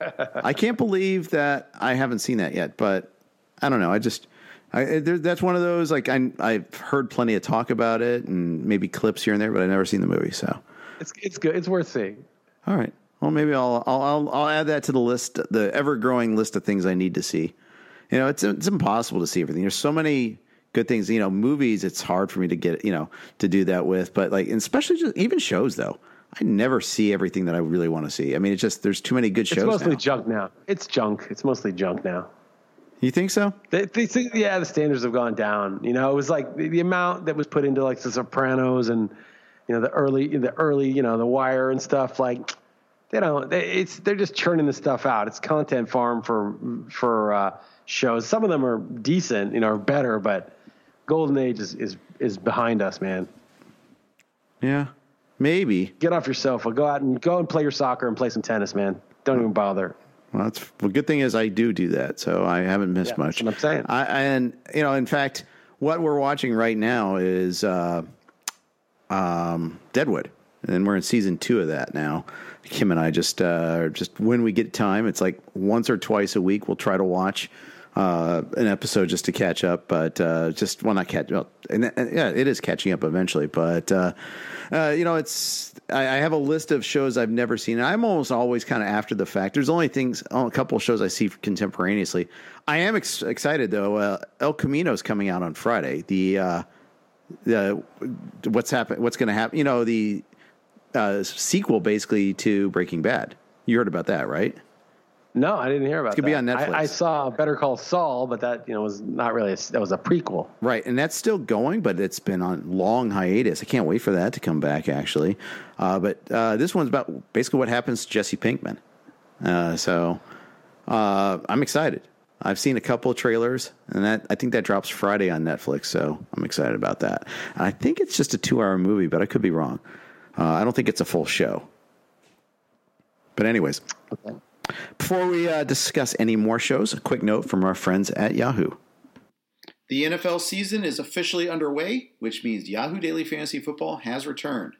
I can't believe that I haven't seen that yet. But I don't know. I just. I, there, that's one of those like I, I've heard plenty of talk about it and maybe clips here and there, but I've never seen the movie. So, It's it's good. It's worth seeing. all right. Well, maybe I'll I'll I'll, I'll add that to the list, the ever growing list of things I need to see. You know, it's it's impossible to see everything. There's so many good things. You know, movies. It's hard for me to get you know to do that with, but like, and especially just even shows though. I never see everything that I really want to see. I mean, it's just there's too many good shows. It's mostly now. junk now. It's junk. It's mostly junk now. You think so? They, they think, yeah, the standards have gone down. You know, it was like the, the amount that was put into like The Sopranos and you know the early, the early, you know, The Wire and stuff. Like they don't. They, it's they're just churning the stuff out. It's content farm for for uh, shows. Some of them are decent, you know, are better, but Golden Age is is is behind us, man. Yeah, maybe. Get off your sofa. Go out and go and play your soccer and play some tennis, man. Don't even bother. Well, that's well. Good thing is I do do that, so I haven't missed Yeah, much. that's what I'm saying. I, and you know, in fact, what we're watching right now is uh, um, Deadwood, and we're in season two of that now. Kim and I just uh, just when we get time, it's like once or twice a week. We'll try to watch uh, an episode just to catch up, but uh, just well, not catch. Well, and, and yeah, it is catching up eventually, but uh, uh, you know, it's. I, I have a list of shows I've never seen. I'm almost always kind of after the fact. There's only things, oh, a couple of shows I see contemporaneously. I am ex- excited though. Uh, El Camino is coming out on Friday. The uh, the what's happen what's going to happen? You know, the uh, sequel basically to Breaking Bad. You heard about that, right? No, I didn't hear about gonna be on Netflix. I, I saw Better Call Saul, but that you know was not really. A, that was a prequel. Right, and that's still going, but it's been on long hiatus. I can't wait for that to come back, actually. Uh, but uh, this one's about basically what happens to Jesse Pinkman. Uh, so uh, I'm excited. I've seen a couple of trailers, and that I think that drops Friday on Netflix. So I'm excited about that. And I think it's just a two-hour movie, but I could be wrong. Uh, I don't think it's a full show. But anyways, before we uh, discuss any more shows, a quick note from our friends at Yahoo. The NFL season is officially underway, which means Yahoo Daily Fantasy Football has returned.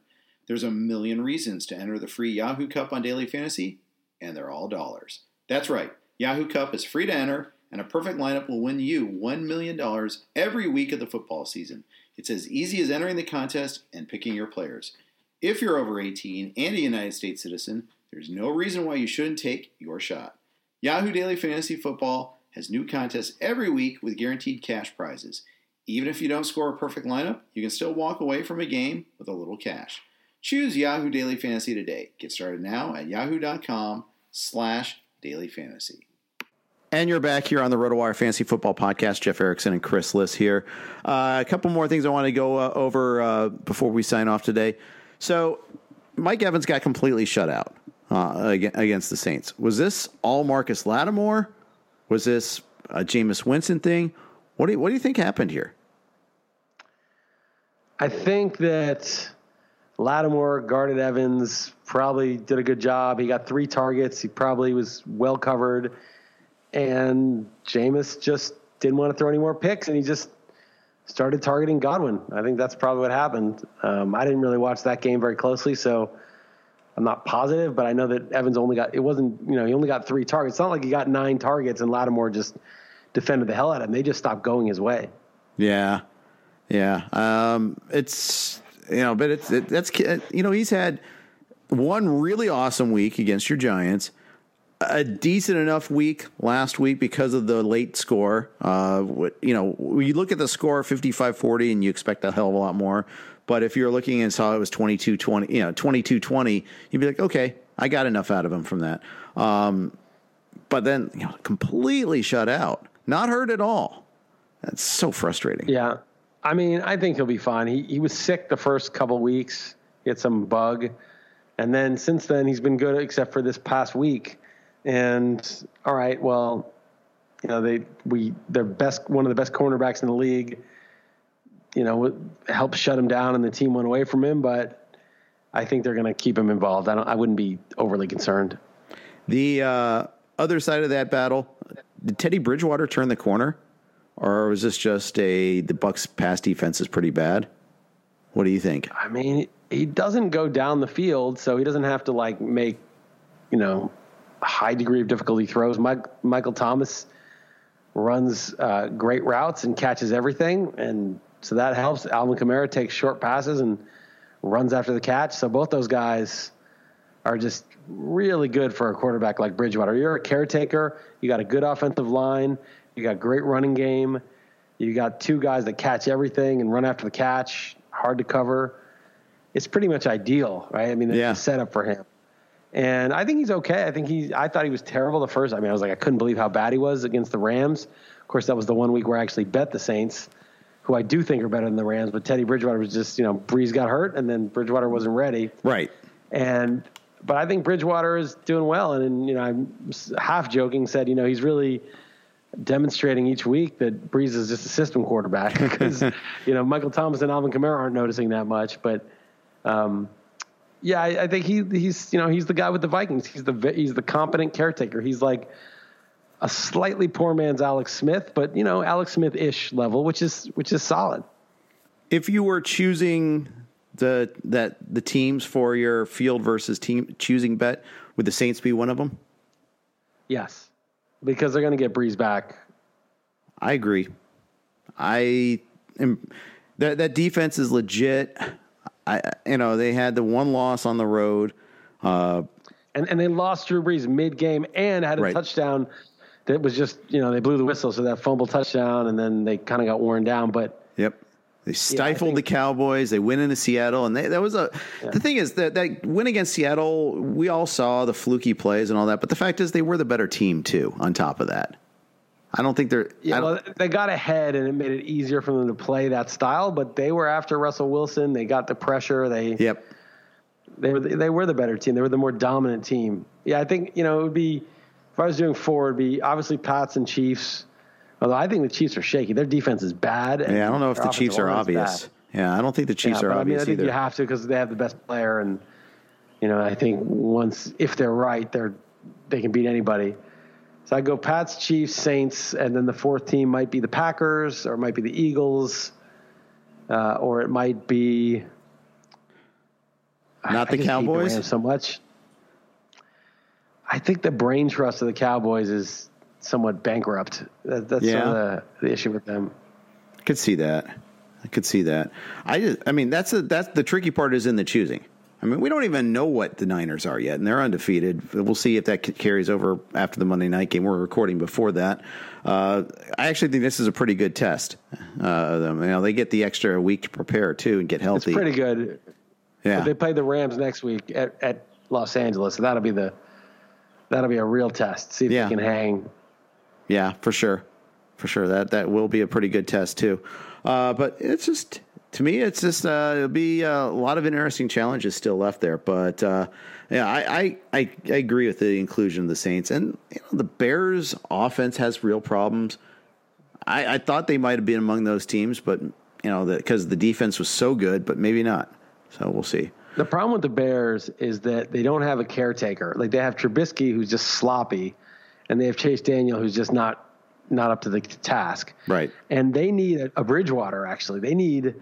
There's a million reasons to enter the free Yahoo Cup on Daily Fantasy, and they're all dollars. That's right, Yahoo Cup is free to enter, and a perfect lineup will win you $1 million every week of the football season. It's as easy as entering the contest and picking your players. If you're over 18 and a United States citizen, there's no reason why you shouldn't take your shot. Yahoo Daily Fantasy Football has new contests every week with guaranteed cash prizes. Even if you don't score a perfect lineup, you can still walk away from a game with a little cash. Choose Yahoo Daily Fantasy today. Get started now at yahoo.com slash daily fantasy. And you're back here on the RotoWire Fantasy Football Podcast. Jeff Erickson and Chris Liss here. Uh, a couple more things I want to go uh, over uh, before we sign off today. So, Mike Evans got completely shut out uh, against the Saints. Was this all Marcus Lattimore? Was this a Jameis Winston thing? What do you, what do you think happened here? I think that Lattimore guarded Evans, probably did a good job. He got three targets. He probably was well covered. And Jameis just didn't want to throw any more picks, and he just started targeting Godwin. I think that's probably what happened. Um, I didn't really watch that game very closely, so I'm not positive, but I know that Evans only got it wasn't you know he only got three targets. It's not like he got nine targets and Lattimore just defended the hell out of him. They just stopped going his way. Yeah, yeah. Um, it's you know, but it's it, that's you know he's had one really awesome week against your Giants. A decent enough week last week because of the late score. Uh, you know, you look at the score 55 40 and you expect a hell of a lot more. But if you're looking and saw it was 22 20, you know, 22 20, you'd be like, okay, I got enough out of him from that. Um, but then, you know, completely shut out, not hurt at all. That's so frustrating. Yeah. I mean, I think he'll be fine. He, he was sick the first couple weeks, he had some bug. And then since then, he's been good, except for this past week. And all right, well, you know, they, we, they're best, one of the best cornerbacks in the league you know, helped shut him down and the team went away from him. But I think they're going to keep him involved. I don't. I wouldn't be overly concerned. The uh, other side of that battle, did Teddy Bridgewater turn the corner, or was this just a the Bucks' pass defense is pretty bad? What do you think? I mean, he doesn't go down the field, so he doesn't have to like make, you know, a high degree of difficulty throws. Mike, Michael Thomas runs uh, great routes and catches everything, and so that helps. Alvin Kamara takes short passes and runs after the catch. So both those guys are just really good for a quarterback like Bridgewater. You're a caretaker. You got a good offensive line. You got great running game. You got two guys that catch everything and run after the catch. Hard to cover. It's pretty much ideal, right? I mean, it's yeah. a setup for him. And I think he's okay. I think he. I thought he was terrible the first. I mean, I was like, I couldn't believe how bad he was against the Rams. Of course, that was the one week where I actually bet the Saints who I do think are better than the Rams, but Teddy Bridgewater was just, you know, Brees got hurt and then Bridgewater wasn't ready. Right. And, but I think Bridgewater is doing well. And, and you know, I'm half joking, said, you know, he's really demonstrating each week that Brees is just a system quarterback because, you know, Michael Thomas and Alvin Kamara aren't noticing that much. But, um, yeah, I, I think he, he's, you know, he's the guy with the Vikings. He's the, he's the competent caretaker. He's like, a slightly poor man's Alex Smith, but you know Alex Smith ish level, which is which is solid. If you were choosing the that the teams for your field versus team choosing bet, would the Saints be one of them? Yes, because they're going to get Brees back. I agree. I am that that defense is legit. I you know they had the one loss on the road. Uh, and, and they lost Drew Brees mid game and had a right. touchdown that was just you know they blew the whistle, so that fumble touchdown, and then they kind of got worn down. But yep. They stifled yeah, the Cowboys. They went into Seattle, and they, that was a. Yeah. The thing is that that win against Seattle, we all saw the fluky plays and all that, but the fact is they were the better team too. On top of that, I don't think they're. Yeah, well, they got ahead, and it made it easier for them to play that style. But they were after Russell Wilson. They got the pressure. They yep. They were they were the better team. They were the more dominant team. Yeah, I think you know it would be if I was doing four, it'd be obviously Pats and Chiefs. Although I think the Chiefs are shaky. Their defense is bad. Yeah, I don't know if the Chiefs are obvious. Yeah, I don't think the Chiefs yeah, are obvious I mean, I think either. you have to because they have the best player, and you know, I think once if they're right, they're they can beat anybody. So I go Pats, Chiefs, Saints, and then the fourth team might be the Packers, or it might be the Eagles, uh, or it might be Not I the hate Cowboys? So much. I think the brain trust of the Cowboys is somewhat bankrupt. That, that's sort of the, the issue with them. I could see that. I could see that. I just, I mean, that's a, that's the tricky part is in the choosing. I mean, we don't even know what the Niners are yet, and they're undefeated. We'll see if that carries over after the Monday night game. We're recording before that. Uh, I actually think this is a pretty good test. Uh, you know, they get the extra week to prepare too and get healthy. It's pretty good. yeah, They play the Rams next week at, at Los Angeles, so that'll be the that'll be a real test. See if Yeah. they can hang. Yeah, for sure, for sure. That that will be a pretty good test too. Uh, but it's just to me, it's just uh, it'll be uh, a lot of interesting challenges still left there. But uh, yeah, I, I I I agree with the inclusion of the Saints and you know, the Bears offense has real problems. I, I thought they might have been among those teams, but you know because the defense was so good, but maybe not. So we'll see. The problem with the Bears is that they don't have a caretaker. Like they have Trubisky, who's just sloppy, and they have Chase Daniel, who's just not not up to the task. Right. And they need a, a Bridgewater. Actually, they need.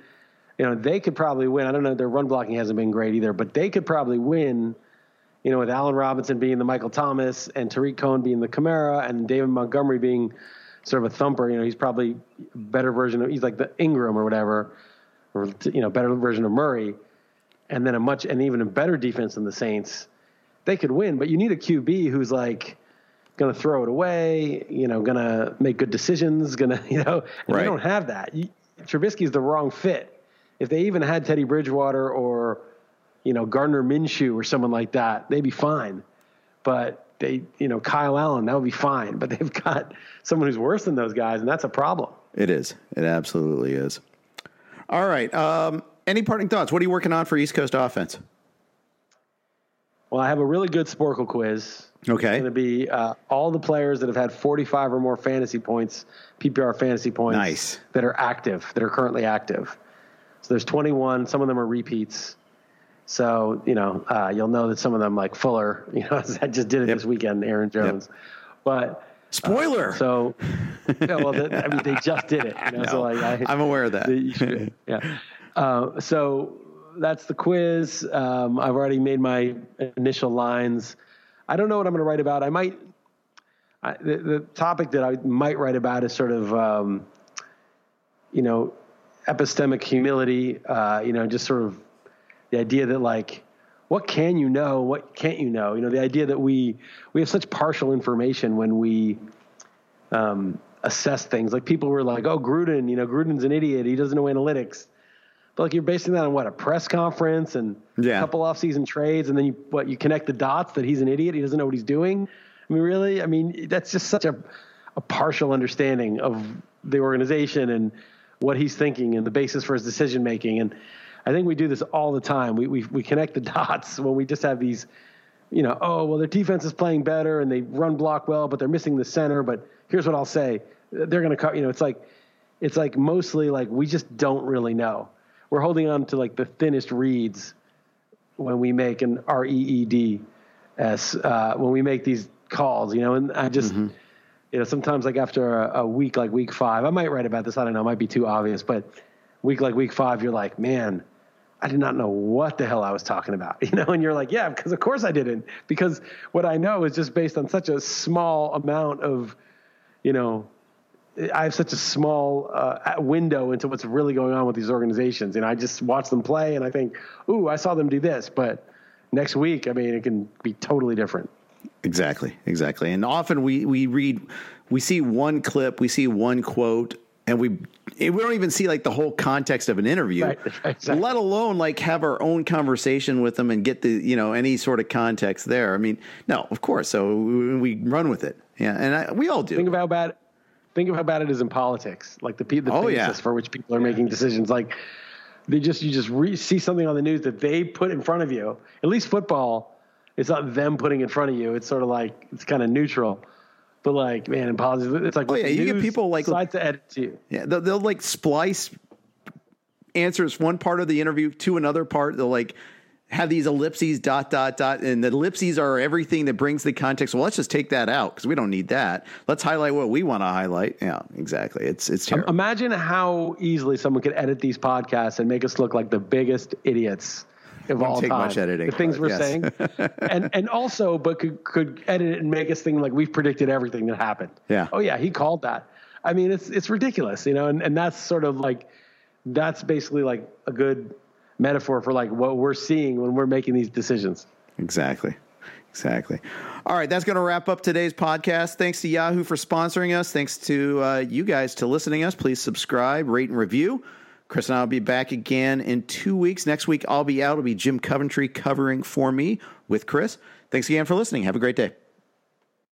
You know, they could probably win. I don't know. Their run blocking hasn't been great either, but they could probably win. You know, with Allen Robinson being the Michael Thomas and Tarik Cohen being the Kamara and David Montgomery being sort of a thumper. You know, he's probably a better version of he's like the Ingram or whatever, or you know, better version of Murray and then a much and even a better defense than the Saints, they could win. But you need a QB who's like going to throw it away, you know, going to make good decisions, going to, you know, and Right. they don't have that. You, Trubisky's the wrong fit. If they even had Teddy Bridgewater or, you know, Gardner Minshew or someone like that, they'd be fine. But they, you know, Kyle Allen, that would be fine. But they've got someone who's worse than those guys, and that's a problem. It is. It absolutely is. All right. Um, any parting thoughts? What are you working on for East Coast offense? Well, I have a really good Sporcle quiz. Okay. It's going to be uh, all the players that have had 45 or more fantasy points, PPR fantasy points, Nice. that are active, that are currently active. So there's 21. Some of them are repeats. So you know, uh, you'll know that some of them, like Fuller, you know, I just did it Yep. this weekend, Aaron Jones. But Spoiler. so, yeah, well, the, I mean, they just did it. You know, so like, I, I'm aware of that. the- yeah. Uh, so that's the quiz. Um, I've already made my initial lines. I don't know what I'm going to write about. I might. I, the, the topic that I might write about is sort of, um, you know, epistemic humility. Uh, you know, just sort of the idea that like, what can you know? What can't you know? You know, the idea that we we have such partial information when we um, assess things. Like people were like, "Oh, Gruden, you know, Gruden's an idiot. He doesn't know analytics." But like you're basing that on what a press conference and Yeah. a couple off-season trades, and then you what you connect the dots that he's an idiot. He doesn't know what he's doing. I mean, really? I mean, that's just such a a partial understanding of the organization and what he's thinking and the basis for his decision making. And I think we do this all the time. We we we connect the dots when we just have these you know, oh, well, their defense is playing better and they run block well, but they're missing the center. But here's what I'll say: they're going to cut. You know, it's like, it's like mostly like we just don't really know. We're holding on to like the thinnest reeds when we make an R E E D S uh, when we make these calls. You know, and I just. You know, sometimes like after a, a week like week five, I might write about this. I don't know, it might be too obvious, but week like week five, you're like, man, I did not know what the hell I was talking about, you know, and you're like, yeah, because of course I didn't, because what I know is just based on such a small amount of, you know, I have such a small uh, window into what's really going on with these organizations, and I just watch them play, and I think, ooh, I saw them do this, but next week, I mean, it can be totally different. Exactly, exactly. And often we we read, we see one clip, we see one quote, and we we don't even see like the whole context of an interview, Right, exactly. let alone like have our own conversation with them and get the you know any sort of context there. I mean, no, of course. So we, we run with it, yeah, and I, we all do. Think how bad. Think of how bad it is in politics. Like the the Oh, basis yeah. for which people are making decisions. Like they just you just re- see something on the news that they put in front of you. At least football, it's not them putting in front of you. It's sort of like it's kind of neutral. But like man, in politics, it's like Oh, yeah, you get people like- decides to edit to you. Yeah, they'll, they'll like splice answers one part of the interview to another part. They'll like have these ellipses, dot, dot, dot, and the ellipses are everything that brings the context. Well, let's just take that out because we don't need that. Let's highlight what we want to highlight. Yeah, exactly. It's it's terrible. Imagine how easily someone could edit these podcasts and make us look like the biggest idiots of all take time. much editing, the things we're yes. saying, and and also, but could could edit it and make us think like we've predicted everything that happened. Yeah. Oh yeah, he called that. I mean, it's it's ridiculous, you know, and and that's sort of like that's basically like a good metaphor for like what we're seeing when we're making these decisions. Exactly. Exactly. All right, that's going to wrap up today's podcast. Thanks to Yahoo for sponsoring us. Thanks to uh, you guys to listening us. Please subscribe, rate, and review. Chris and I will be back again in two weeks. Next week, I'll be out. It'll be Jim Coventry covering for me with Chris. Thanks again for listening. Have a great day.